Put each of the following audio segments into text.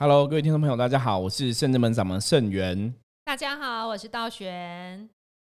Hello，各位听众朋友，大家好，我是圣智门掌门圣元。大家好，我是道玄。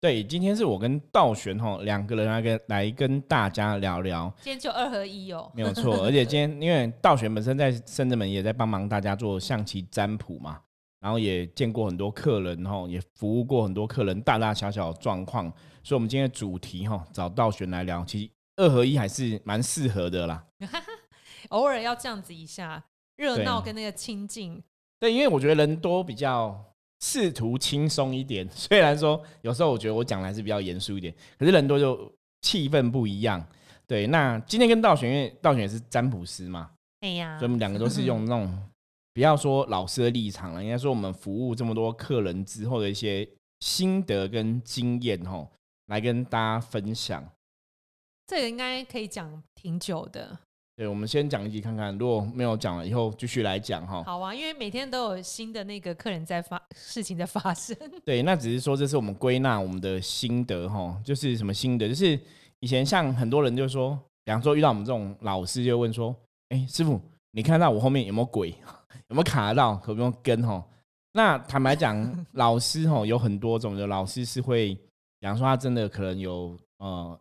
对，今天是我跟道玄哈两个人来跟来跟大家聊聊。今天就二合一哦，没有错。而且今天因为道玄本身在圣智门也在帮忙大家做象棋占卜嘛，然后也见过很多客人哈，也服务过很多客人大大小小的状况，所以我们今天的主题哈找道玄来聊，其实二合一还是蛮适合的啦。偶尔要这样子一下。热闹跟那个亲近，对，因为我觉得人多比较试图轻松一点。虽然说有时候我觉得我讲的还是比较严肃一点，可是人多就气氛不一样。对，那今天跟道玄，因为道玄也是占卜师嘛，哎呀，所以我们两个都是用那种 不要说老师的立场了，应该说我们服务这么多客人之后的一些心得跟经验吼，来跟大家分享。这个应该可以讲挺久的。对，我们先讲一集看看，如果没有讲了，以后继续来讲哈。好啊，因为每天都有新的那个客人在发 事情在发生。对，那只是说这是我们归纳我们的心得哈，就是什么心得？就是以前像很多人就说，比方说遇到我们这种老师，就问说：“哎，师傅，你看到我后面有没有鬼？有没有卡到？可不用跟？”哈，那坦白讲，老师哈有很多种的，老师是会，比方说他真的可能有呃。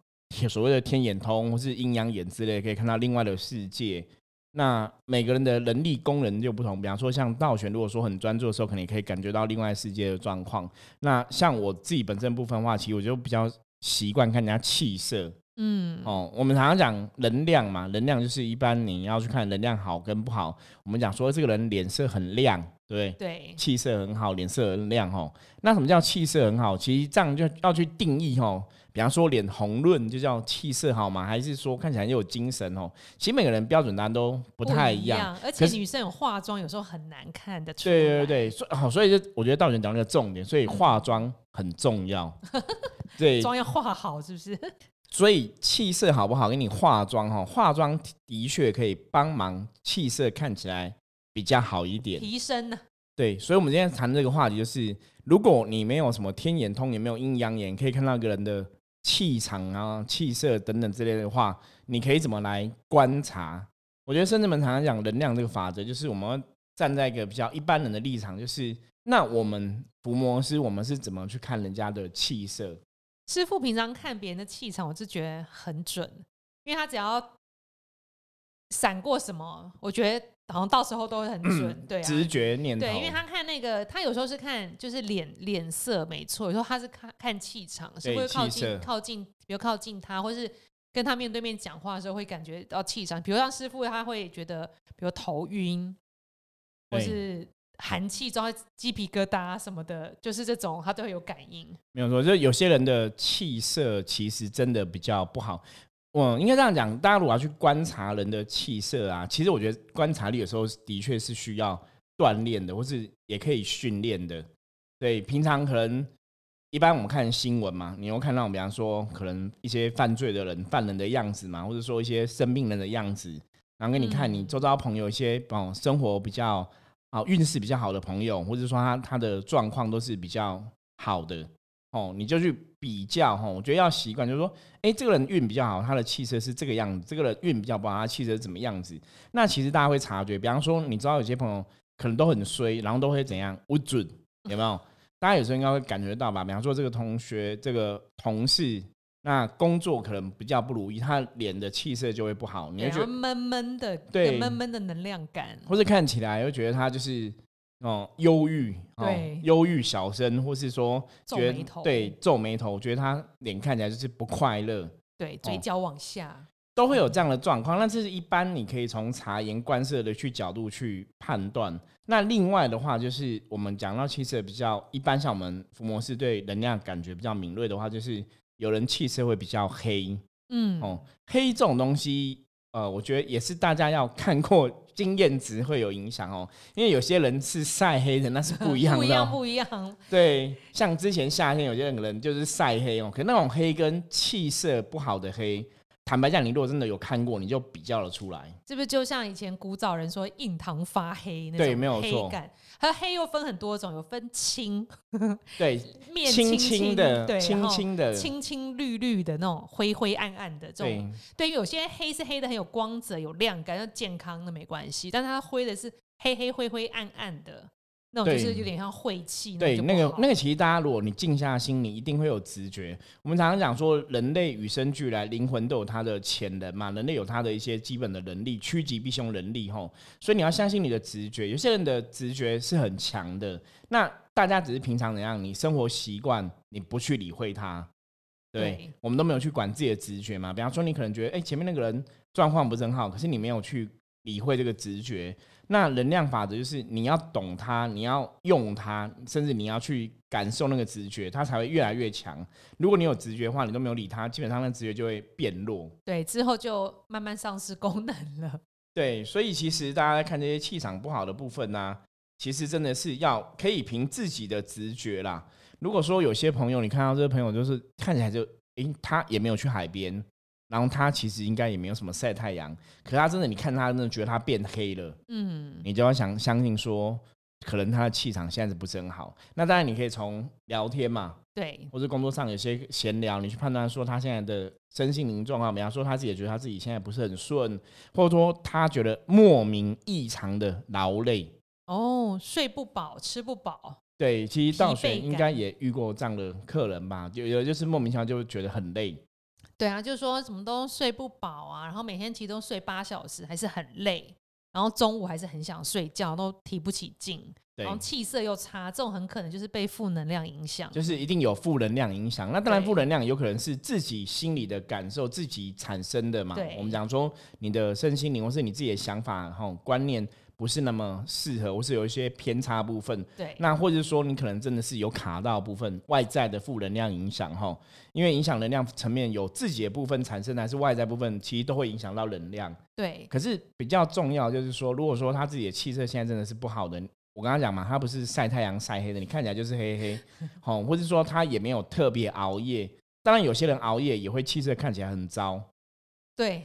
所谓的天眼通或是阴阳眼之类，可以看到另外的世界。那每个人的能力功能就不同，比方说像道玄，如果说很专注的时候，可能也可以感觉到另外世界的状况。那像我自己本身部分的话，其实我就比较习惯看人家气色。嗯，哦，我们常常讲能量嘛，能量就是一般你要去看能量好跟不好。我们讲说这个人脸色很亮，对对？气色很好，脸色很亮，哦。那什么叫气色很好？其实这样就要去定义，哦。比方说脸红润就叫气色好吗？还是说看起来又有精神哦？其实每个人标准答案都不太一样，而且女生有化妆有时候很难看的出来。对对对，所以好，所以就我觉得道玄讲那个重点，所以化妆很重要。对，妆要化好是不是？所以气色好不好？给你化妆哈，化妆的确可以帮忙气色看起来比较好一点，提升呢。对，所以我们今天谈这个话题就是，如果你没有什么天眼通，也没有阴阳眼，可以看到一个人的。气场啊、气色等等之类的话，你可以怎么来观察？我觉得甚至们常常讲能量这个法则，就是我们站在一个比较一般人的立场，就是那我们伏魔师，我们是怎么去看人家的气色？师傅平常看别人的气场，我是觉得很准，因为他只要闪过什么，我觉得。好像到时候都会很准，对啊，直觉念头，对，因为他看那个，他有时候是看就是脸脸色，没错，有时候他是看看气场，是会靠近靠近，比如靠近他，或是跟他面对面讲话的时候会感觉到气场，比如像师傅他会觉得，比如头晕，或是寒气，抓鸡皮疙瘩什么的，就是这种他都会有感应。没有错，就有些人的气色其实真的比较不好。嗯，应该这样讲，大家如果要去观察人的气色啊，其实我觉得观察力有时候的确是需要锻炼的，或是也可以训练的。对，平常可能一般我们看新闻嘛，你会看到，比方说可能一些犯罪的人、犯人的样子嘛，或者说一些生病人的样子，然后给你看你周遭朋友一些哦生活比较好、运势比较好的朋友，或者说他他的状况都是比较好的。哦，你就去比较哈，我觉得要习惯，就是说，哎，这个人运比较好，他的气色是这个样子；这个人运比较不好，他气色是怎么样子？那其实大家会察觉，比方说，你知道有些朋友可能都很衰，然后都会怎样不准，有没有？大家有时候应该会感觉到吧？比方说，这个同学、这个同事，那工作可能比较不如意，他脸的气色就会不好，你会觉得闷闷的，对，闷闷的能量感，或者看起来又觉得他就是。哦，忧郁，对，忧郁小生，或是说皱眉头，对，皱眉头，我觉得他脸看起来就是不快乐，对，嘴角往下，都会有这样的状况。那这是一般你可以从察言观色的去角度去判断。那另外的话，就是我们讲到气色比较一般，像我们伏魔师对能量感觉比较敏锐的话，就是有人气色会比较黑，嗯，哦，黑这种东西。呃，我觉得也是，大家要看过经验值会有影响哦。因为有些人是晒黑的，那是不一样的，不一样，不一样。对，像之前夏天有些人就是晒黑哦，可那种黑跟气色不好的黑。坦白讲，你如果真的有看过，你就比较了出来。是不是就像以前古早人说“印堂发黑”那种？对，没有错。它黑又分很多种，有分青，对，面青青的，对，青青的，青青绿绿的那种灰灰暗暗的这种。对，有些黑是黑的很有光泽、有亮感，要健康的没关系。但是它灰的是黑黑灰灰暗暗的。那种就是有点像晦气。对，那个那个，其实大家如果你静下心，你一定会有直觉。我们常常讲说，人类与生俱来，灵魂都有它的潜能嘛。人类有它的一些基本的能力，趋吉避凶能力吼。所以你要相信你的直觉。有些人的直觉是很强的。那大家只是平常怎样，你生活习惯，你不去理会它。对，我们都没有去管自己的直觉嘛。比方说，你可能觉得，哎，前面那个人状况不是很好，可是你没有去理会这个直觉。那能量法则就是你要懂它，你要用它，甚至你要去感受那个直觉，它才会越来越强。如果你有直觉的话，你都没有理它，基本上那直觉就会变弱。对，之后就慢慢丧失功能了。对，所以其实大家在看这些气场不好的部分呢，其实真的是要可以凭自己的直觉啦。如果说有些朋友，你看到这个朋友就是看起来就，诶，他也没有去海边。然后他其实应该也没有什么晒太阳，可他真的，你看他真的觉得他变黑了，嗯，你就要想相信说，可能他的气场现在是不是很好？那当然你可以从聊天嘛，对，或者工作上有些闲聊，你去判断说他现在的身心灵状况，比方说他自己也觉得他自己现在不是很顺，或者说他觉得莫名异常的劳累，哦，睡不饱，吃不饱，对，其实道玄应该也遇过这样的客人吧，有有就是莫名其妙就觉得很累。对啊，就是说什么都睡不饱啊，然后每天其实都睡八小时，还是很累，然后中午还是很想睡觉，都提不起劲，然后气色又差，这种很可能就是被负能量影响，就是一定有负能量影响。那当然，负能量有可能是自己心里的感受，自己产生的嘛。我们讲说你的身心灵，或是你自己的想法、哈观念。不是那么适合，或是有一些偏差部分。对，那或者说你可能真的是有卡到部分外在的负能量影响哈，因为影响能量层面有自己的部分产生还是外在部分，其实都会影响到能量。对，可是比较重要就是说，如果说他自己的气色现在真的是不好的，我刚刚讲嘛，他不是晒太阳晒黑的，你看起来就是黑黑，好，或者说他也没有特别熬夜，当然有些人熬夜也会气色看起来很糟。对。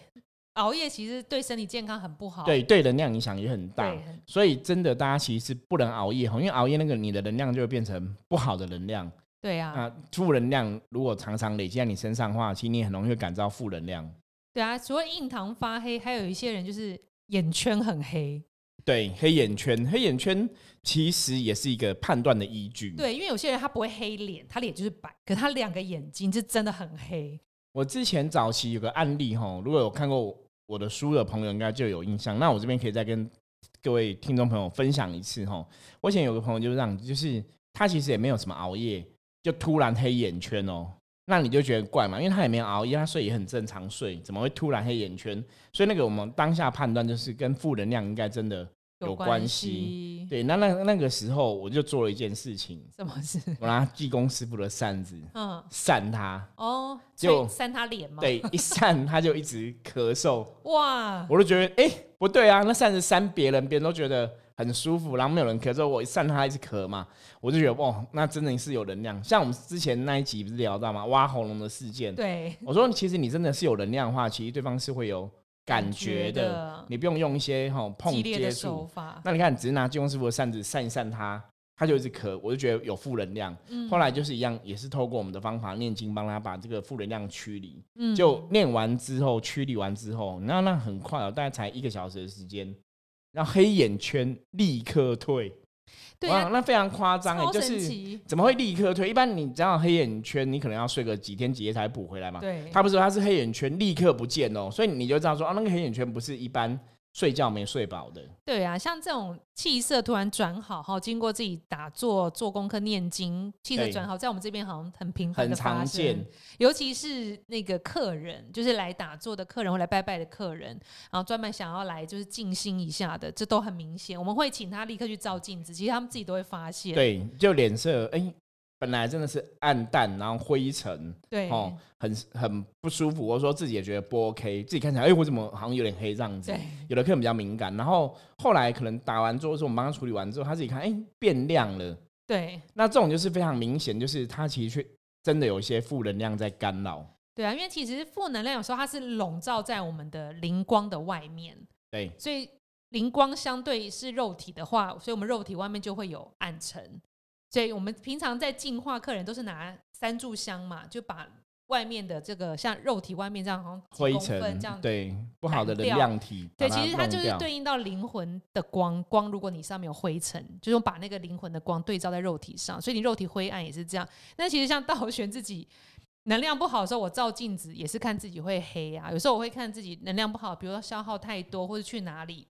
熬夜其实对身体健康很不好，对对能量影响也很大，所以真的大家其实是不能熬夜哈，因为熬夜那个你的能量就会变成不好的能量。对啊，那负能量如果常常累积在你身上的话，其实你很容易会感到负能量。对啊，除了印堂发黑，还有一些人就是眼圈很黑。对，黑眼圈，黑眼圈其实也是一个判断的依据。对，因为有些人他不会黑脸，他脸就是白，可他两个眼睛是真的很黑。我之前早期有个案例哈，如果有看过我的书的朋友应该就有印象。那我这边可以再跟各位听众朋友分享一次哈。我以前有个朋友就是这样，就是他其实也没有什么熬夜，就突然黑眼圈哦，那你就觉得怪嘛，因为他也没有熬夜，他睡也很正常睡，怎么会突然黑眼圈？所以那个我们当下判断就是跟负能量应该真的。有关系，对，那那那个时候我就做了一件事情，什么事？我拿济公师傅的扇子，嗯，扇他，哦，就扇他脸吗？对，一扇他就一直咳嗽，哇！我都觉得，哎，不对啊，那扇子扇别人，别人都觉得很舒服，然后没有人咳嗽，我一扇他一直咳嘛，我就觉得，哇，那真的是有能量。像我们之前那一集不是聊到吗？挖喉咙的事件，对，我说，其实你真的是有能量的话，其实对方是会有。感觉的，你不用用一些哈碰接触。那你看，只是拿金庸师傅的扇子扇一扇他，他就一直咳，我就觉得有负能量。后来就是一样，也是透过我们的方法念经，帮他把这个负能量驱离。就念完之后，驱离完之后，那那很快哦，大概才一个小时的时间，然后黑眼圈立刻退。哇，那非常夸张哎，就是怎么会立刻退？一般你这样黑眼圈，你可能要睡个几天几夜才补回来嘛。对，他不是，他是黑眼圈立刻不见哦，所以你就知道说啊，那个黑眼圈不是一般。睡觉没睡饱的，对啊，像这种气色突然转好，哈，经过自己打坐、做功课、念经，气色转好，在我们这边好像很频繁很常见。尤其是那个客人，就是来打坐的客人或来拜拜的客人，然后专门想要来就是静心一下的，这都很明显。我们会请他立刻去照镜子，其实他们自己都会发现。对，就脸色，哎。本来真的是暗淡，然后灰尘，对，哦，很很不舒服。我说自己也觉得不 OK，自己看起来，哎，我怎么好像有点黑这样子？对，有的客人比较敏感，然后后来可能打完之后，我们帮他处理完之后，他自己看，哎，变亮了。对，那这种就是非常明显，就是他其实真的有一些负能量在干扰。对啊，因为其实负能量有时候它是笼罩在我们的灵光的外面。对，所以灵光相对是肉体的话，所以我们肉体外面就会有暗沉。所以我们平常在净化客人都是拿三炷香嘛，就把外面的这个像肉体外面这样，好像灰尘这样，对不好的能量体，对，其实它就是对应到灵魂的光。光如果你上面有灰尘，就是把那个灵魂的光对照在肉体上，所以你肉体灰暗也是这样。那其实像道玄自己能量不好的时候，我照镜子也是看自己会黑啊。有时候我会看自己能量不好，比如说消耗太多或者去哪里。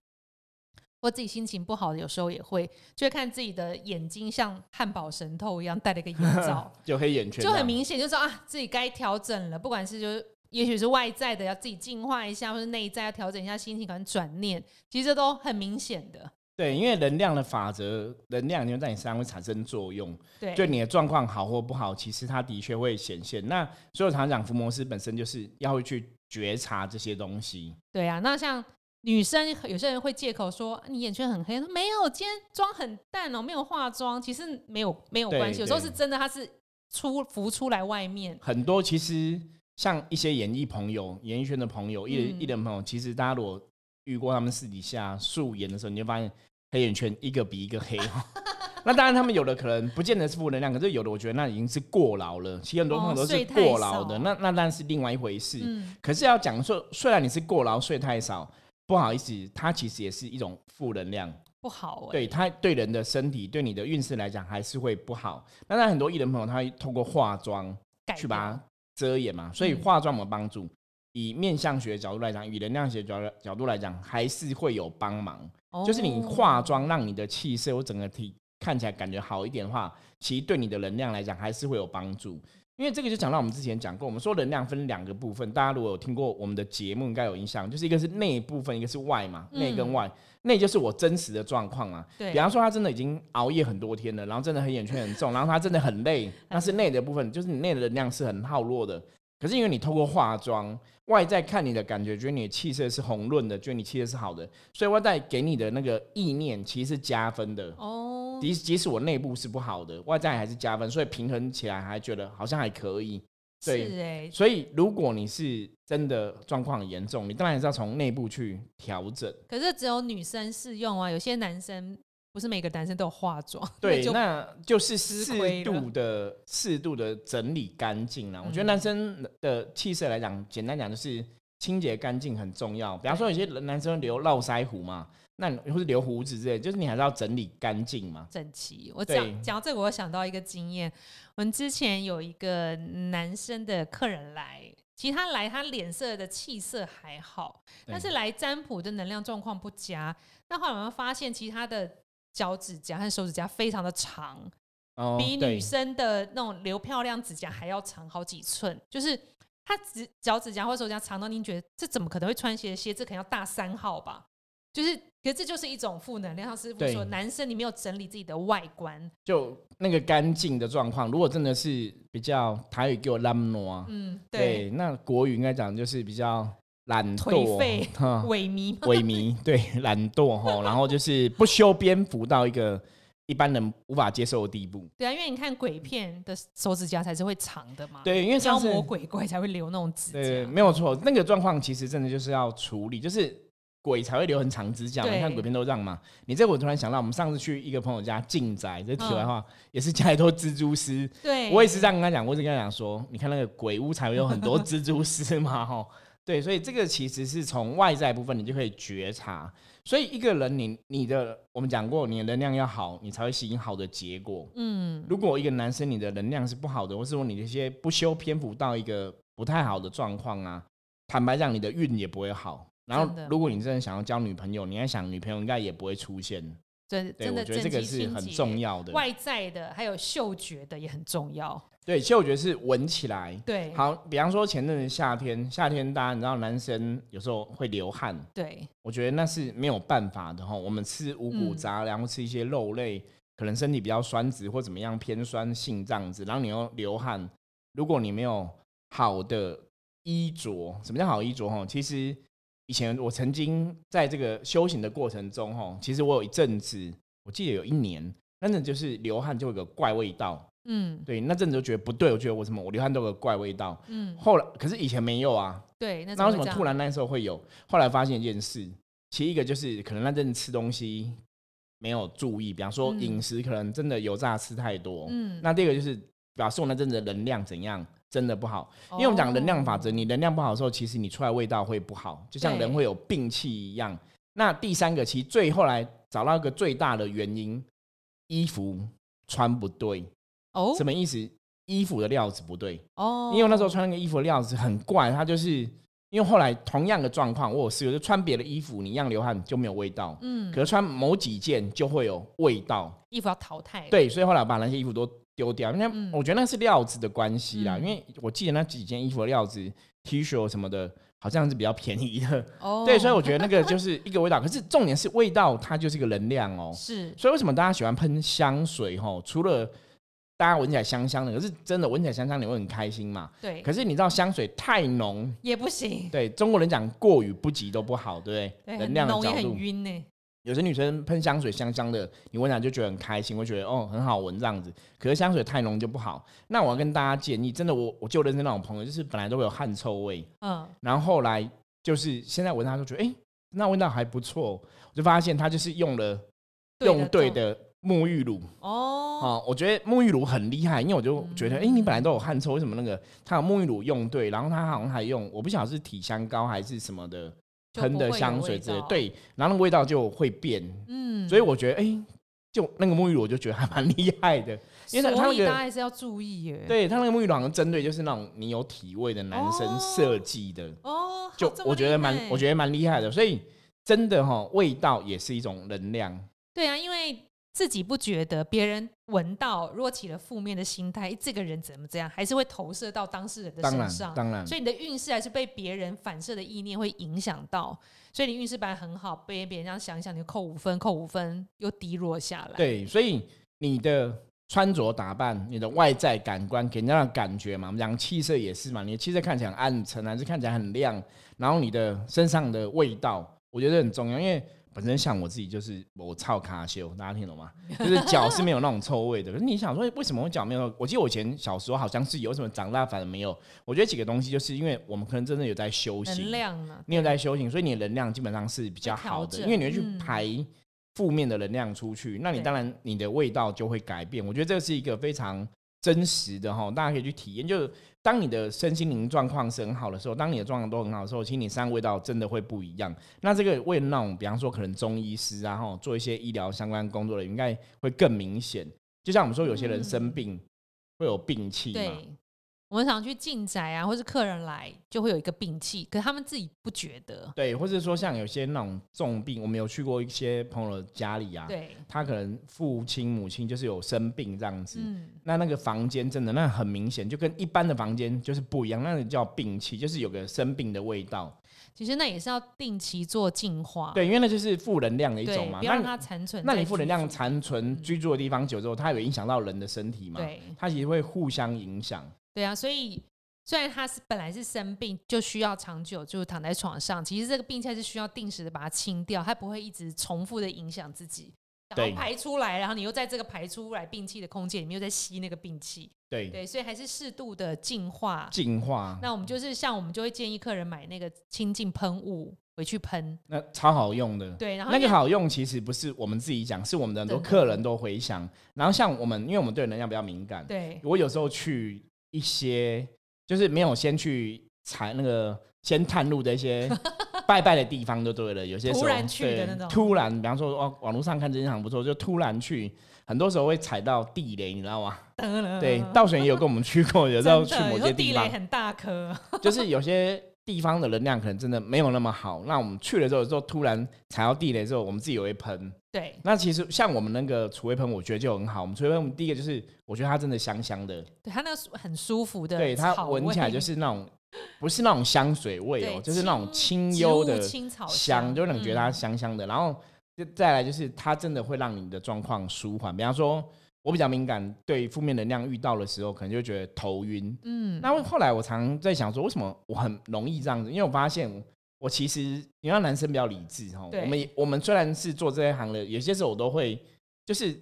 或自己心情不好，有时候也会，就会看自己的眼睛像汉堡神偷一样戴了一个眼罩，就黑眼圈，就很明显，就说啊，自己该调整了。不管是就是，也许是外在的要自己净化一下，或是内在要调整一下心情，可能转念，其实这都很明显的。对，因为能量的法则，能量就在你身上会产生作用。对，就你的状况好或不好，其实它的确会显现。那所以常常讲，福摩斯本身就是要会去觉察这些东西。对啊，那像。女生有些人会借口说你眼圈很黑，说没有，今天妆很淡哦，没有化妆，其实没有没有关系。有时候是真的，他是出浮出来外面。很多其实像一些演艺朋友、演艺圈的朋友、艺人艺人朋友，其实大家如果遇过他们私底下素颜的时候，你就发现黑眼圈一个比一个黑。那当然，他们有的可能不见得是负能量，可是有的我觉得那已经是过劳了。其实很多朋友都是过劳的，那那当然是另外一回事。可是要讲说，虽然你是过劳，睡太少。不好意思，它其实也是一种负能量，不好。对它对人的身体、对你的运势来讲，还是会不好。那那，很多艺人朋友他会通过化妆去把它遮掩嘛，所以化妆有帮助。以面相学角度来讲，以能量学角角度来讲，还是会有帮忙。就是你化妆让你的气色或整个体看起来感觉好一点的话，其实对你的能量来讲还是会有帮助。因为这个就讲到我们之前讲过，我们说能量分两个部分，大家如果有听过我们的节目，应该有印象，就是一个是内部分，一个是外嘛，内跟外。内就是我真实的状况嘛，对。比方说他真的已经熬夜很多天了，然后真的黑眼圈很重，然后他真的很累，那是内的部分，就是你内的能量是很耗弱的。可是因为你透过化妆，外在看你的感觉，觉得你的气色是红润的，觉得你气色是好的，所以外在给你的那个意念其实是加分的哦。即即使我内部是不好的，外在还是加分，所以平衡起来还觉得好像还可以。对，所以如果你是真的状况很严重，你当然是要从内部去调整。可是只有女生适用啊，有些男生不是每个男生都有化妆。对，那就是适度的、适度的整理干净了。我觉得男生的气色来讲，简单讲就是清洁干净很重要。比方说，有些男生留络腮胡嘛。那或是留胡子之类，就是你还是要整理干净嘛，整齐。我讲讲到这个，我想到一个经验。我们之前有一个男生的客人来，其实他来他脸色的气色还好，但是来占卜的能量状况不佳。那后来我们发现，其实他的脚趾甲和手指甲非常的长，比女生的那种留漂亮指甲还要长好几寸。就是他指脚趾甲或手指甲长到，您觉得这怎么可能会穿鞋？鞋子可能要大三号吧？就是，可这就是一种负能量。像师傅说，男生你没有整理自己的外观，就那个干净的状况。如果真的是比较台语给我懒惰，嗯，对，那国语应该讲就是比较懒惰、萎靡、萎靡，对，懒惰哈。然后就是不修边幅到一个一般人无法接受的地步。对啊，因为你看鬼片的手指甲才是会长的嘛，对，因为妖魔鬼怪才会留那种指甲。对，没有错，那个状况其实真的就是要处理，就是。鬼才会留很长指甲，你看鬼片都这样嘛。你这我突然想到，我们上次去一个朋友家进宅，这题外话也是家里都蜘蛛丝。对，我也是这样跟他讲，我是跟他讲说，你看那个鬼屋才会有很多蜘蛛丝嘛，吼。对，所以这个其实是从外在部分你就可以觉察。所以一个人，你你的我们讲过，你的能量要好，你才会吸引好的结果。嗯，如果一个男生你的能量是不好的，或是说你这些不修篇幅到一个不太好的状况啊，坦白讲，你的运也不会好。然后，如果你真的想要交女朋友，你还想女朋友应该也不会出现。真真的，我觉得这个是很重要的。外在的还有嗅觉的也很重要。对，嗅觉是闻起来。对，好，比方说前阵子夏天，夏天大家你知道男生有时候会流汗。对，我觉得那是没有办法的哈。我们吃五谷杂粮，吃一些肉类，可能身体比较酸质或怎么样偏酸性这样子，然后你又流汗，如果你没有好的衣着，什么叫好衣着哈？其实。以前我曾经在这个修行的过程中，哈，其实我有一阵子，我记得有一年，那阵就是流汗就有个怪味道，嗯，对，那阵子就觉得不对，我觉得我什么我流汗都有个怪味道，嗯，后来可是以前没有啊，对，那为什么突然那时候会有？后来发现一件事，其一个就是可能那阵子吃东西没有注意，比方说饮食可能真的油炸吃太多，嗯，那第二个就是表示我那阵子能量怎样真的不好。因为我们讲能量法则，你能量不好的时候，其实你出来味道会不好，就像人会有病气一样。那第三个，其实最后来找到一个最大的原因，衣服穿不对哦。什么意思？衣服的料子不对哦。因为那时候穿那个衣服的料子很怪，它就是因为后来同样的状况，我有试过，就穿别的衣服，你一样流汗就没有味道。嗯。可是穿某几件就会有味道。衣服要淘汰。对，所以后来把那些衣服都丢掉。因为我觉得那是料子的关系啦。因为我记得那几件衣服的料子，T 恤什么的。好像是比较便宜的，哦，对，所以我觉得那个就是一个味道。可是重点是味道，它就是一个能量哦。是，所以为什么大家喜欢喷香水？哈，除了大家闻起来香香的，可是真的闻起来香香，你会很开心嘛？对。可是你知道香水太浓也不行。对中国人讲过与不及都不好，对不对？能量的角度。很晕呢。有些女生喷香水香香的，你闻起来就觉得很开心，会觉得哦很好闻这样子。可是香水太浓就不好。那我要跟大家建议，真的我我就认识那种朋友，就是本来都会有汗臭味，嗯，然后后来就是现在闻它都觉得哎，那味道还不错。我就发现他就是用了用对的沐浴乳哦，好，我觉得沐浴乳很厉害，因为我就觉得哎，你本来都有汗臭，为什么那个他有沐浴乳用对，然后他好像还用我不晓得是体香膏还是什么的。喷的香水之类，对，然后那个味道就会变，嗯，所以我觉得，哎，就那个沐浴露，我就觉得还蛮 厉害的，因为它那个大家还是要注意耶，对，它那个沐浴露好像针对就是那种你有体味的男生设计的，哦，就我觉得蛮，我觉得蛮厉害的，所以真的哈，味道也是一种能量，对啊，因为。自己不觉得，别人闻到，如果起了负面的心态，这个人怎么这样，还是会投射到当事人的身上。当然，所以你的运势还是被别人反射的意念会影响到。所以你运势本来很好，被别人这样想想，你扣五分，扣五分又低落下来。对，所以你的穿着打扮，你的外在感官给人家的感觉嘛，我们讲气色也是嘛，你的气色看起来暗沉，还是看起来很亮？然后你的身上的味道，我觉得很重要，因为。本身像我自己就是我操卡修，大家听懂吗？就是脚是没有那种臭味的。可是你想说，为什么我脚没有？我记得我以前小时候好像是有，什么长大反而没有？我觉得几个东西，就是因为我们可能真的有在修行，能量呢？你有在修行，所以你的能量基本上是比较好的，因为你会去排负面的能量出去，那你当然你的味道就会改变。我觉得这是一个非常真实的哈，大家可以去体验，就是。当你的身心灵状况是很好的时候，当你的状况都很好的时候，其实你身上味道真的会不一样。那这个为那种，比方说可能中医师啊，哈，做一些医疗相关工作的，应该会更明显。就像我们说，有些人生病会有病气嘛。我们常去进宅啊，或是客人来，就会有一个病气，可是他们自己不觉得。对，或者说像有些那种重病，我们有去过一些朋友的家里啊，对，他可能父亲母亲就是有生病这样子，嗯，那那个房间真的那很明显，就跟一般的房间就是不一样，那个叫病气，就是有个生病的味道。其实那也是要定期做净化，对，因为那就是负能量的一种嘛，不要让它残存。那你负能量残存居住的地方久之后，它有影响到人的身体嘛？对，它其实会互相影响。对啊，所以虽然他是本来是生病，就需要长久就躺在床上，其实这个病态是需要定时的把它清掉，它不会一直重复的影响自己，然后排出来，然后你又在这个排出来病气的空间里面又在吸那个病气，对对，所以还是适度的净化。净化。那我们就是像我们就会建议客人买那个清净喷雾回去喷，那超好用的。对，然后那个好用其实不是我们自己讲，是我们的很多客人都回想。然后像我们，因为我们对能量比较敏感，对我有时候去。一些就是没有先去踩那个先探路的一些 拜拜的地方就对了，有些突然去的那种，突然，比方说哦，网络上看这间行不错，就突然去，很多时候会踩到地雷，你知道吗？对，道玄也有跟我们去过，有时候去某些地方很大颗，就是有些地方的能量可能真的没有那么好，那我们去了之后，之后突然踩到地雷之后，我们自己也会喷。对，那其实像我们那个除味喷，我觉得就很好。我们除味喷，第一个就是我觉得它真的香香的，对它那个很舒服的，对它闻起来就是那种不是那种香水味哦，就是那种清幽的青草香，就能觉得它香香的。然后就再来就是它真的会让你的状况舒缓。比方说，我比较敏感，对负面能量遇到的时候，可能就觉得头晕。嗯，那后来我常在想说，为什么我很容易这样子？因为我发现。我其实，因为男生比较理智哈，我们我们虽然是做这一行的，有些时候我都会就是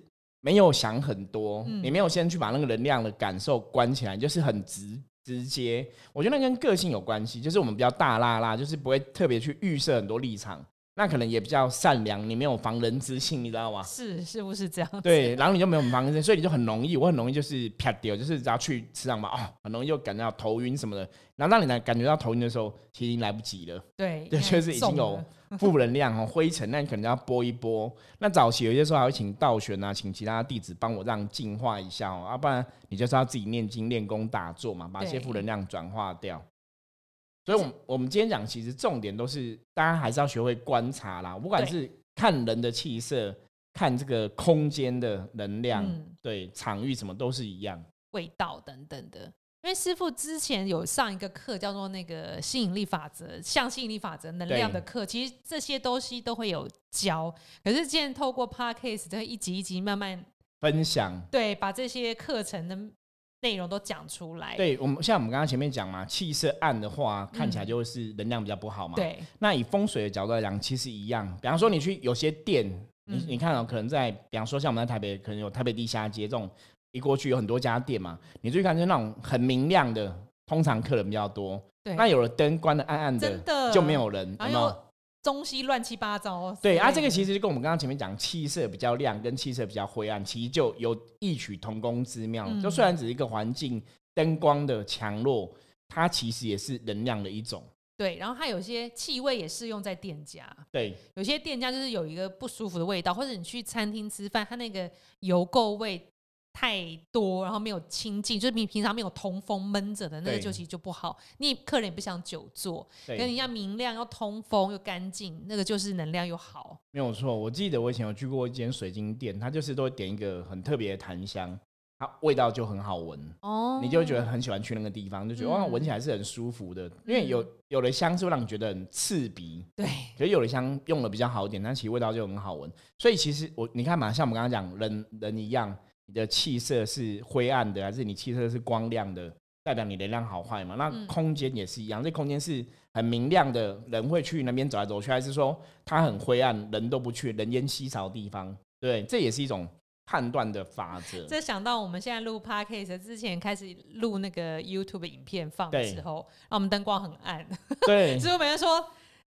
没有想很多，你没有先去把那个能量的感受关起来，就是很直直接。我觉得那跟个性有关系，就是我们比较大拉拉，就是不会特别去预设很多立场。那可能也比较善良，你没有防人之心，你知道吗？是，是不是这样？对，然后你就没有防人之心，所以你就很容易，我很容易就是啪掉，就是只要去吃上嘛，哦，很容易就感觉到头晕什么的。然后让你来感觉到头晕的时候，其实已经来不及了。对，对，确实已经有负能量哦，灰尘，那你可能要拨一拨。那早期有些时候还会请道玄啊，请其他弟子帮我让净化一下哦，要不然你就是要自己念经、练功、打坐嘛，把一些负能量转化掉。所以，我我们今天讲，其实重点都是大家还是要学会观察啦。不管是看人的气色，看这个空间的能量，对场域什么都是一样，味道等等的。因为师傅之前有上一个课，叫做那个吸引力法则，像吸引力法则能量的课，其实这些东西都会有教。可是，现在透过 Podcast 这一集一集慢慢分享，对，把这些课程的。内容都讲出来。对我们，像我们刚刚前面讲嘛，气色暗的话，看起来就会是能量比较不好嘛。对。那以风水的角度来讲，其实一样。比方说，你去有些店，你你看哦，可能在，比方说像我们在台北，可能有台北地下街这种，一过去有很多家店嘛，你注意看就那种很明亮的，通常客人比较多。对。那有了灯关的暗暗的，就没有人。有没有。东西乱七八糟。对啊，这个其实就跟我们刚刚前面讲气色比较亮跟气色比较灰暗，其实就有异曲同工之妙。就虽然只是一个环境灯光的强弱，它其实也是能量的一种。对，然后它有些气味也适用在店家。对，有些店家就是有一个不舒服的味道，或者你去餐厅吃饭，它那个油垢味。太多，然后没有清净，就是你平常没有通风闷着的那个，就其实就不好。你客人也不想久坐，跟你要明亮，要通风又干净，那个就是能量又好。没有错，我记得我以前有去过一间水晶店，它就是都会点一个很特别的檀香，它味道就很好闻哦，你就觉得很喜欢去那个地方，就觉得哇，闻起来是很舒服的。因为有有的香是会让你觉得很刺鼻，对，可是有的香用的比较好一点，但其实味道就很好闻。所以其实我你看嘛，像我们刚刚讲人人一样。你的气色是灰暗的，还是你气色是光亮的？代表你能量好坏嘛？那空间也是一样，这空间是很明亮的，人会去那边走来走去，还是说它很灰暗，人都不去，人烟稀少的地方？对，这也是一种判断的法则。这想到我们现在录 podcast 之前开始录那个 YouTube 影片放的时候，那我们灯光很暗，对，之后别人说。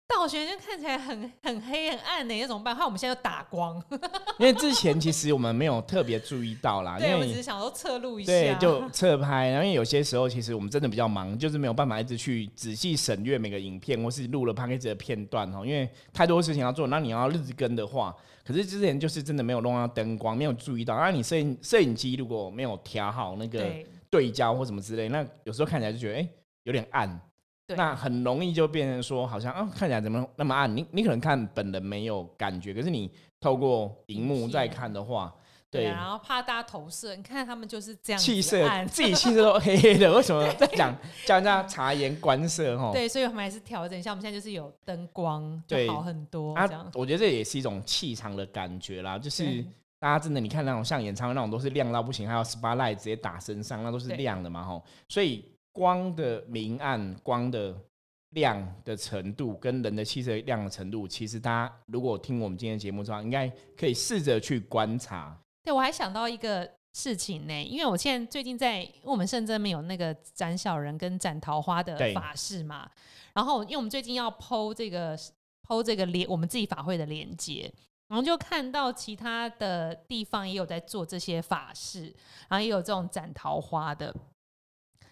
道玄就看起来很很黑很暗的，那怎么办？怕我们现在又打光，因为之前其实我们没有特别注意到啦，对，我们只是想说侧录一下，对，就侧拍。然后因为有些时候其实我们真的比较忙，就是没有办法一直去仔细审阅每个影片，或是录了 p a c k a g e 的片段哦，因为太多事情要做。那你要日更的话，可是之前就是真的没有弄到灯光，没有注意到。那你摄影摄影机如果没有调好那个对焦或什么之类，那有时候看起来就觉得哎有点暗。那很容易就变成说，好像啊，看起来怎么那么暗？你你可能看本人没有感觉，可是你透过荧幕再看的话，对，然后怕大家投射，你看他们就是这样，气色 自己气色都黑黑的，为什么 在讲叫人家察言观色？哈，对，所以我们还是调整一下，我们现在就是有灯光就好很多。啊，我觉得这也是一种气场的感觉啦，就是大家真的你看那种像演唱会那种都是亮到不行，还有 SPA light 直接打身上，那都是亮的嘛，吼，所以。光的明暗、光的亮的程度，跟人的气色亮的程度，其实大家如果听我们今天节目的话，应该可以试着去观察。对，我还想到一个事情呢，因为我现在最近在，因为我们深圳没有那个斩小人跟斩桃花的法事嘛，然后因为我们最近要剖这个剖这个连我们自己法会的连接，然后就看到其他的地方也有在做这些法事，然后也有这种斩桃花的。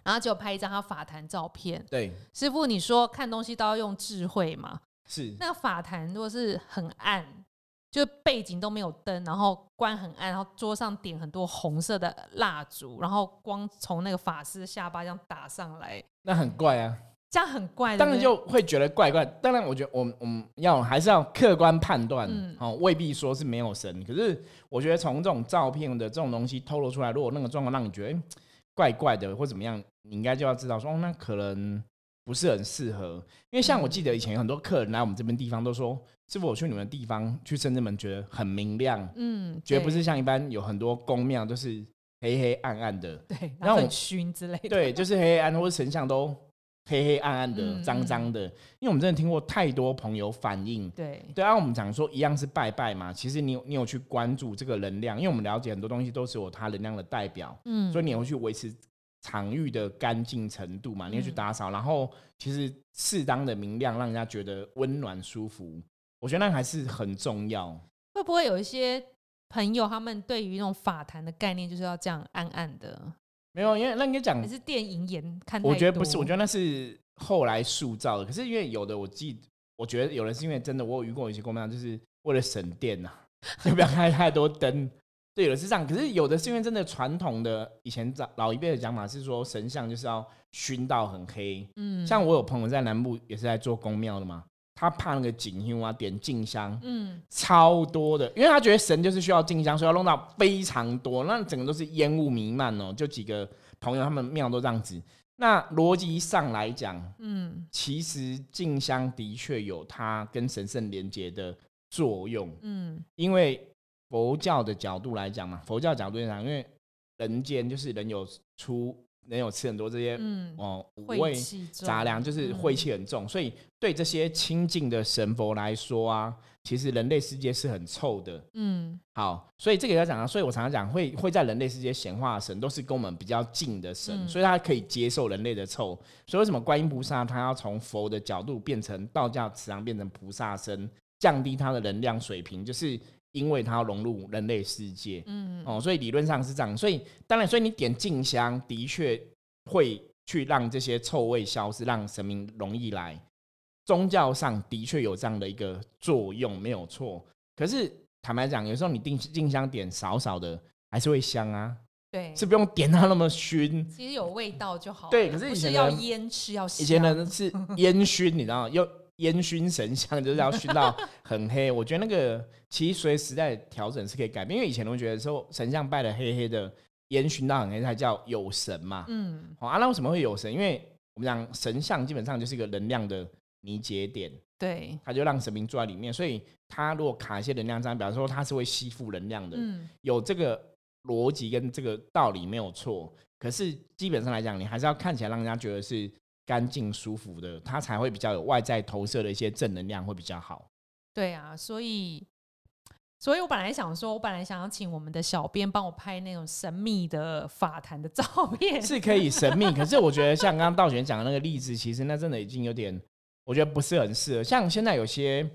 然后就拍一张他法坛照片。对，师傅，你说看东西都要用智慧嘛？是。那法坛如果是很暗，就背景都没有灯，然后关很暗，然后桌上点很多红色的蜡烛，然后光从那个法师下巴这样打上来，那很怪啊。这样很怪，当然就会觉得怪怪。当然，我觉得我们我们要还是要客观判断，哦，未必说是没有神。可是我觉得从这种照片的这种东西透露出来，如果那个状况让你觉得怪怪的或怎么样。你应该就要知道说，哦，那可能不是很适合，因为像我记得以前有很多客人来我们这边地方都说，师傅我去你们地方去深圳门觉得很明亮，嗯，觉得不是像一般有很多宫庙都是黑黑暗暗的，对，然后很熏之类的，对，就是黑黑暗或者神像都黑黑暗暗的、脏脏的，因为我们真的听过太多朋友反映，对，对啊，我们讲说一样是拜拜嘛，其实你有你有去关注这个能量，因为我们了解很多东西都是有它能量的代表，嗯，所以你会去维持。场域的干净程度嘛，你要去打扫，然后其实适当的明亮，让人家觉得温暖舒服。我我觉得那还是很重要。会不会有一些朋友他们对于那种法坛的概念就是要这样暗暗的？没有，因为那你讲还是电影演看，我觉得不是，我觉得那是后来塑造的。可是因为有的，我记，我觉得有的是因为真的，我有遇过一些公庙，就是为了省电呐，就不要开太多灯。对，有的是这样。可是有的是因为真的传统的以前老老一辈的讲法是说，神像就是要熏到很黑。嗯，像我有朋友在南部也是在做公庙的嘛。他怕那个景香啊，点静香，嗯，超多的，因为他觉得神就是需要静香，所以要弄到非常多，那整个都是烟雾弥漫哦。就几个朋友他们庙都这样子。那逻辑上来讲，嗯，其实静香的确有它跟神圣连接的作用，嗯，因为佛教的角度来讲嘛，佛教角度来讲，因为人间就是人有出。能有吃很多这些嗯哦五味杂粮，就是晦气很重，所以对这些清净的神佛来说啊，其实人类世界是很臭的。嗯，好，所以这个要讲啊，所以我常常讲，会会在人类世界显化的神，都是跟我们比较近的神，所以他可以接受人类的臭。所以为什么观音菩萨他要从佛的角度变成道教慈航，变成菩萨身，降低他的能量水平，就是。因为它要融入人类世界，嗯哦，所以理论上是这样。所以当然，所以你点静香的确会去让这些臭味消失，让神明容易来。宗教上的确有这样的一个作用，没有错。可是坦白讲，有时候你定静香点少少的，还是会香啊。对，是不用点它那么熏。其实有味道就好。对，可是以前要烟吃要以前呢是 烟熏，你知道又。烟熏神像就是要熏到很黑，我觉得那个其实随时代调整是可以改变，因为以前都觉得说神像拜的黑黑的，烟熏到很黑才叫有神嘛。嗯，好啊，那为什么会有神？因为我们讲神像基本上就是一个能量的凝结点，对，它就让神明住在里面，所以它如果卡一些能量样比方说它是会吸附能量的。嗯，有这个逻辑跟这个道理没有错，可是基本上来讲，你还是要看起来让人家觉得是。干净舒服的，它才会比较有外在投射的一些正能量，会比较好。对啊，所以，所以我本来想说，我本来想要请我们的小编帮我拍那种神秘的法坛的照 片，是可以神秘。可是我觉得像刚刚道玄讲的那个例子，其实那真的已经有点，我觉得不是很适合。像现在有些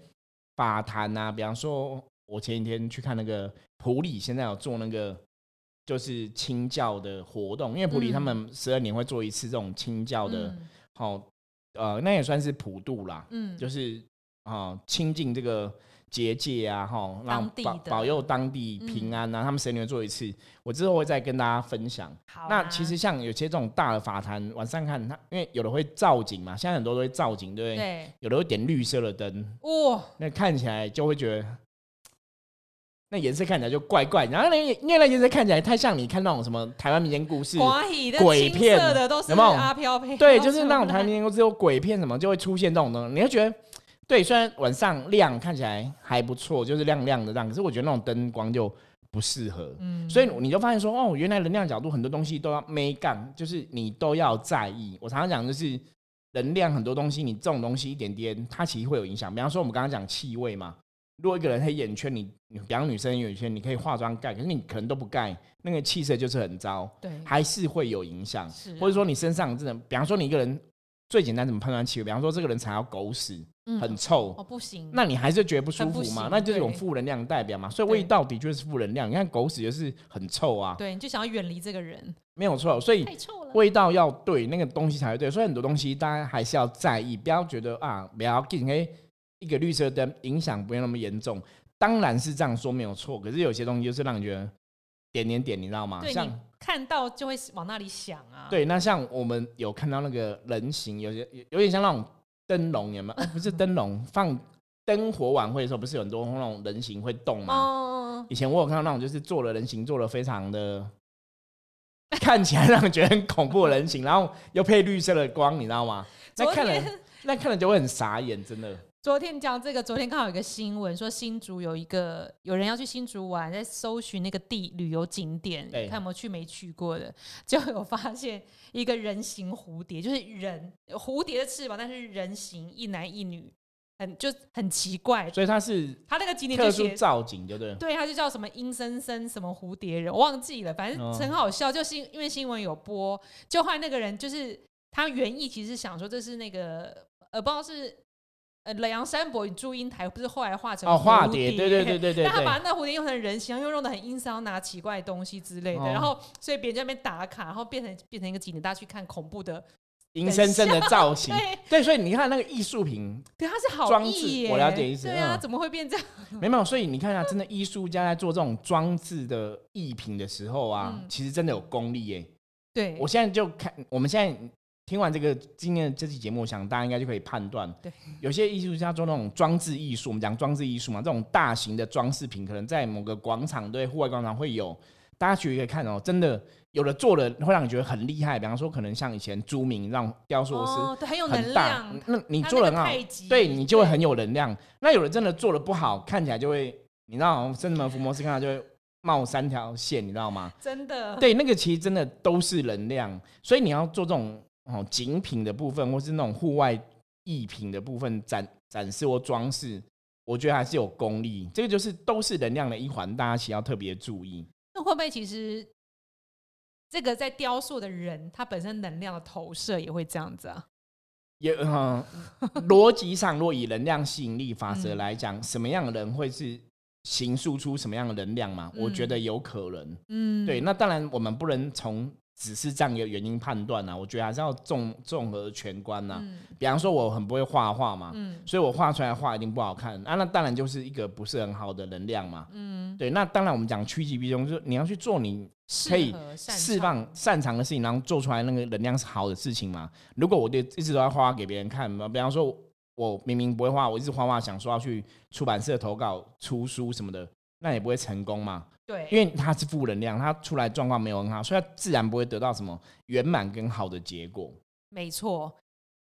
法坛啊，比方说，我前几天去看那个普里，现在有做那个。就是清教的活动，因为普里他们十二年会做一次这种清教的，好，呃，那也算是普渡啦，嗯，就是啊，亲近这个结界啊，哈，让保保佑当地平安啊，他们神年做一次，我之后会再跟大家分享。好，那其实像有些这种大的法坛，晚上看它，因为有的会造景嘛，现在很多都会造景，对不对？对，有的会点绿色的灯，哇，那看起来就会觉得。那颜色看起来就怪怪，然后那因为那颜色看起来太像你看那种什么台湾民间故事、鬼片的，有没有？阿飘配对，就是那种台湾民间故事有鬼片什么就会出现这种东西，你会觉得对，虽然晚上亮看起来还不错，就是亮亮的这样，可是我觉得那种灯光就不适合。嗯，所以你就发现说，哦，原来能量角度很多东西都要没干，就是你都要在意。我常常讲就是能量很多东西，你这种东西一点点，它其实会有影响。比方说我们刚刚讲气味嘛。如果一个人黑眼圈，你你比方女生眼圈，你可以化妆盖，可是你可能都不盖，那个气色就是很糟，对，还是会有影响。或者说你身上真的，比方说你一个人最简单怎么判断气味？比方说这个人踩到狗屎，很臭，哦不行，那你还是觉得不舒服嘛？那就是一种负能量代表嘛。所以味道的确是负能量。你看狗屎就是很臭啊，对，你就想要远离这个人，没有错。所以味道要对，那个东西才会对。所以很多东西大家还是要在意，不要觉得啊，不要紧哎。一个绿色灯影响不用那么严重，当然是这样说没有错。可是有些东西就是让你觉得点点点，你知道吗？像看到就会往那里想啊。对，那像我们有看到那个人形，有些有点像那种灯笼，有没有？不是 灯笼，放灯火晚会的时候，不是有很多那种人形会动吗？哦。以前我有看到那种，就是做了人形，做的非常的看起来让人觉得很恐怖的人形，然后又配绿色的光，你知道吗？那看了那看了就会很傻眼，真的。昨天讲这个，昨天刚好有一个新闻说新竹有一个有人要去新竹玩，在搜寻那个地旅游景点，看有没有去没去过的，就有发现一个人形蝴蝶，就是人蝴蝶的翅膀，但是人形一男一女，很就很奇怪。所以他是他那个景点特殊造景，对不对？对，他就叫什么阴森森什么蝴蝶人，我忘记了，反正很好笑。就新因为新闻有播，就后来那个人就是他原意其实想说这是那个呃不知道是。呃，梁山伯与祝英台不是后来化成哦化蝶，对对对对对，但 他把那蝴蝶用成人形，又用的很阴骚，拿奇怪的东西之类的，然后所以别人在那边打卡，然后变成变成一个景点，大家去看恐怖的 阴森森的造型。对，所以你看那个艺术品，对，它是好装置，我了解意思。对啊，怎么会变这样？没有，所以你看一下，真的艺术家在做这种装置的艺品的时候啊，其实真的有功力耶。对，我现在就看，我们现在。听完这个今天的这期节目，我想大家应该就可以判断，对，有些艺术家做那种装置艺术，我们讲装置艺术嘛，这种大型的装饰品，可能在某个广场，对，户外广场会有，大家去可以看哦，真的有的做的会让你觉得很厉害，比方说可能像以前朱明让雕塑师，对，很有能量，那你做的啊，对你就会很有能量。那有的真的做的不好，看起来就会，你知道，甚至门福摩斯看到就会冒三条线，你知道吗？真的，对，那个其实真的都是能量，所以你要做这种。哦，景品的部分，或是那种户外艺品的部分展展示或装饰，我觉得还是有功力。这个就是都是能量的一环，大家其实要特别注意。那会不会其实这个在雕塑的人，他本身能量的投射也会这样子啊？也嗯，逻辑上，若以能量吸引力法则来讲，什么样的人会是形塑出什么样的能量嘛？我觉得有可能。嗯，对。那当然，我们不能从。只是这样一个原因判断呐，我觉得还是要综综合全观呐。比方说，我很不会画画嘛，所以我画出来画一定不好看啊。那当然就是一个不是很好的能量嘛。嗯，对。那当然，我们讲趋吉避凶，就是你要去做你可以释放擅长的事情，然后做出来那个能量是好的事情嘛。如果我就一直都要画给别人看嘛，比方说我明明不会画，我一直画画想说要去出版社投稿出书什么的，那也不会成功嘛。对，因为它是负能量，它出来状况没有很好，所以它自然不会得到什么圆满跟好的结果。没错，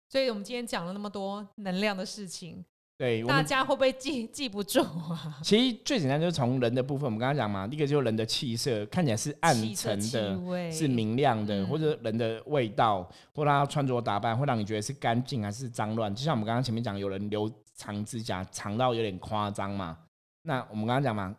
所以我们今天讲了那么多能量的事情，对大家会不会记记不住啊？其实最简单就是从人的部分，我们刚刚讲嘛，第一个就是人的气色看起来是暗沉的，是明亮的，或者人的味道，或者他穿着打扮会让你觉得是干净还是脏乱。就像我们刚刚前面讲，有人留长指甲长到有点夸张嘛，那我们刚刚讲嘛。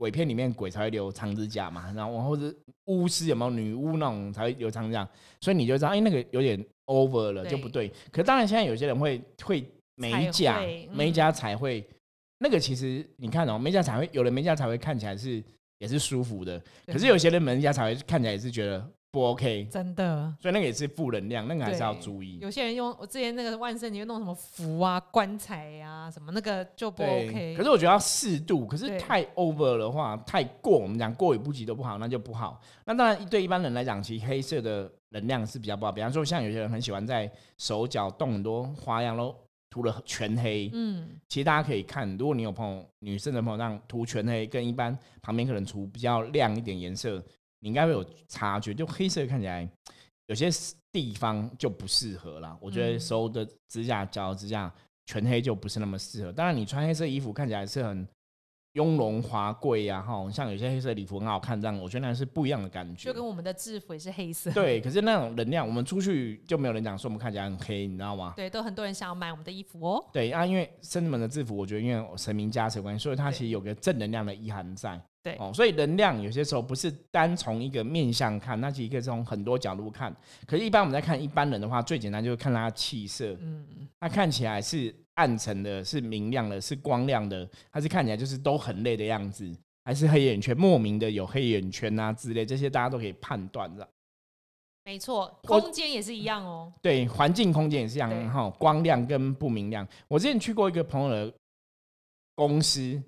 鬼片里面鬼才会留长指甲嘛，然后或者巫师有没有女巫那种才会留长指甲，所以你就知道，哎，那个有点 over 了就不对。可当然现在有些人会会美甲美甲彩绘，那个其实你看哦，美甲彩绘有的美甲彩绘看起来是也是舒服的，可是有些人美甲彩绘看起来也是觉得。不 OK，真的，所以那个也是负能量，那个还是要注意。有些人用我之前那个万圣节弄什么符啊、棺材啊什么，那个就不 OK。可是我觉得要适度，可是太 over 的话，太过，我们讲过犹不及都不好，那就不好。那当然，对一般人来讲，其实黑色的能量是比较不好。比方说，像有些人很喜欢在手脚动很多花样，都涂了全黑。嗯，其实大家可以看，如果你有朋友女生的朋友，让涂全黑，跟一般旁边可能涂比较亮一点颜色。你应该会有察觉，就黑色看起来有些地方就不适合了。我觉得手的指甲、脚指甲全黑就不是那么适合。当然，你穿黑色衣服看起来是很雍容华贵呀，哈，像有些黑色礼服很好看，这样我觉得那是不一样的感觉。就跟我们的制服也是黑色。对，可是那种能量，我们出去就没有人讲说我们看起来很黑，你知道吗？对，都很多人想要买我们的衣服哦。对啊，因为生子们的制服，我觉得因为神明加持关系，所以它其实有个正能量的意涵在。对哦，所以能量有些时候不是单从一个面相看，那其实可以从很多角度看。可是，一般我们在看一般人的话，最简单就是看他的气色。嗯嗯，他看起来是暗沉的，是明亮的，是光亮的，还是看起来就是都很累的样子，还是黑眼圈莫名的有黑眼圈啊之类，这些大家都可以判断的。没错，空间也是一样哦。对，环境空间也是一样哈，光亮跟不明亮。我之前去过一个朋友的公司。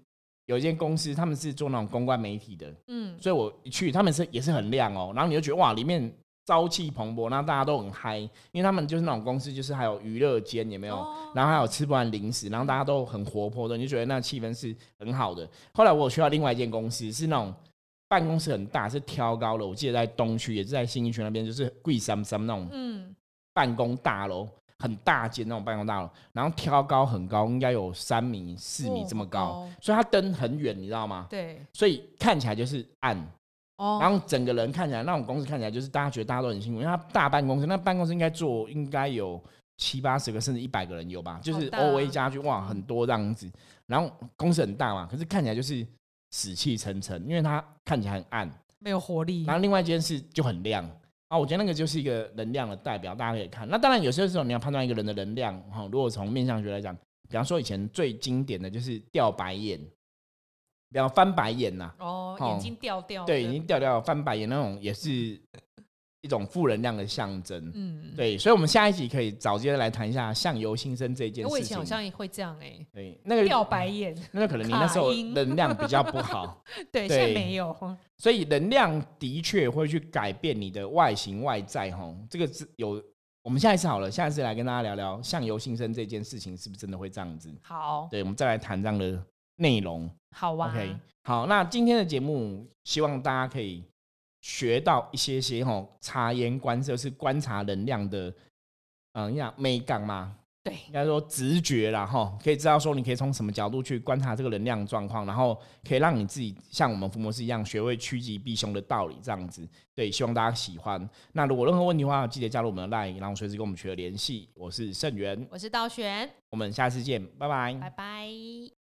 有一间公司，他们是做那种公关媒体的，嗯，所以我一去，他们是也是很亮哦，然后你就觉得哇，里面朝气蓬勃，然后大家都很嗨，因为他们就是那种公司，就是还有娱乐间，有没有？然后还有吃不完零食，然后大家都很活泼的，你就觉得那气氛是很好的。后来我去到另外一间公司，是那种办公室很大，是挑高的，我记得在东区，也是在新一区那边，就是贵三三那种，嗯，办公大楼。很大间那种办公大楼，然后挑高很高，应该有三米、四米这么高，所以它灯很远，你知道吗？对，所以看起来就是暗。哦，然后整个人看起来，那种公司看起来就是大家觉得大家都很辛苦，因为它大办公室，那办公室应该坐应该有七八十个甚至一百个人有吧？就是 O A 家具哇，很多这样子。然后公司很大嘛，可是看起来就是死气沉沉，因为它看起来很暗，没有活力。然后另外一件事就很亮。啊，我觉得那个就是一个能量的代表，大家可以看。那当然，有些时候你要判断一个人的能量，哈，如果从面相学来讲，比方说以前最经典的就是掉白眼，比方翻白眼呐，哦，眼睛掉掉，对，眼睛掉掉翻白眼那种也是。一种负能量的象征，嗯，对，所以，我们下一集可以早接来谈一下相由心生这件事情。我以前好像也会这样哎，对，那个掉白眼，那可能你那时候能量比较不好，对，现在没有，所以能量的确会去改变你的外形外在，哈，这个是有。我们下一次好了，下一次来跟大家聊聊相由心生这件事情是不是真的会这样子？好，对，我们再来谈这样的内容。好哇，OK，好，那今天的节目希望大家可以。学到一些些吼，察言观色是观察能量的，嗯，样美感嘛，对，应该说直觉啦，哈，可以知道说你可以从什么角度去观察这个能量状况，然后可以让你自己像我们伏魔师一样学会趋吉避凶的道理，这样子，对，希望大家喜欢。那如果任何问题的话，记得加入我们的 LINE，然后随时跟我们取得联系。我是盛元，我是道玄，我们下次见，拜拜，拜拜。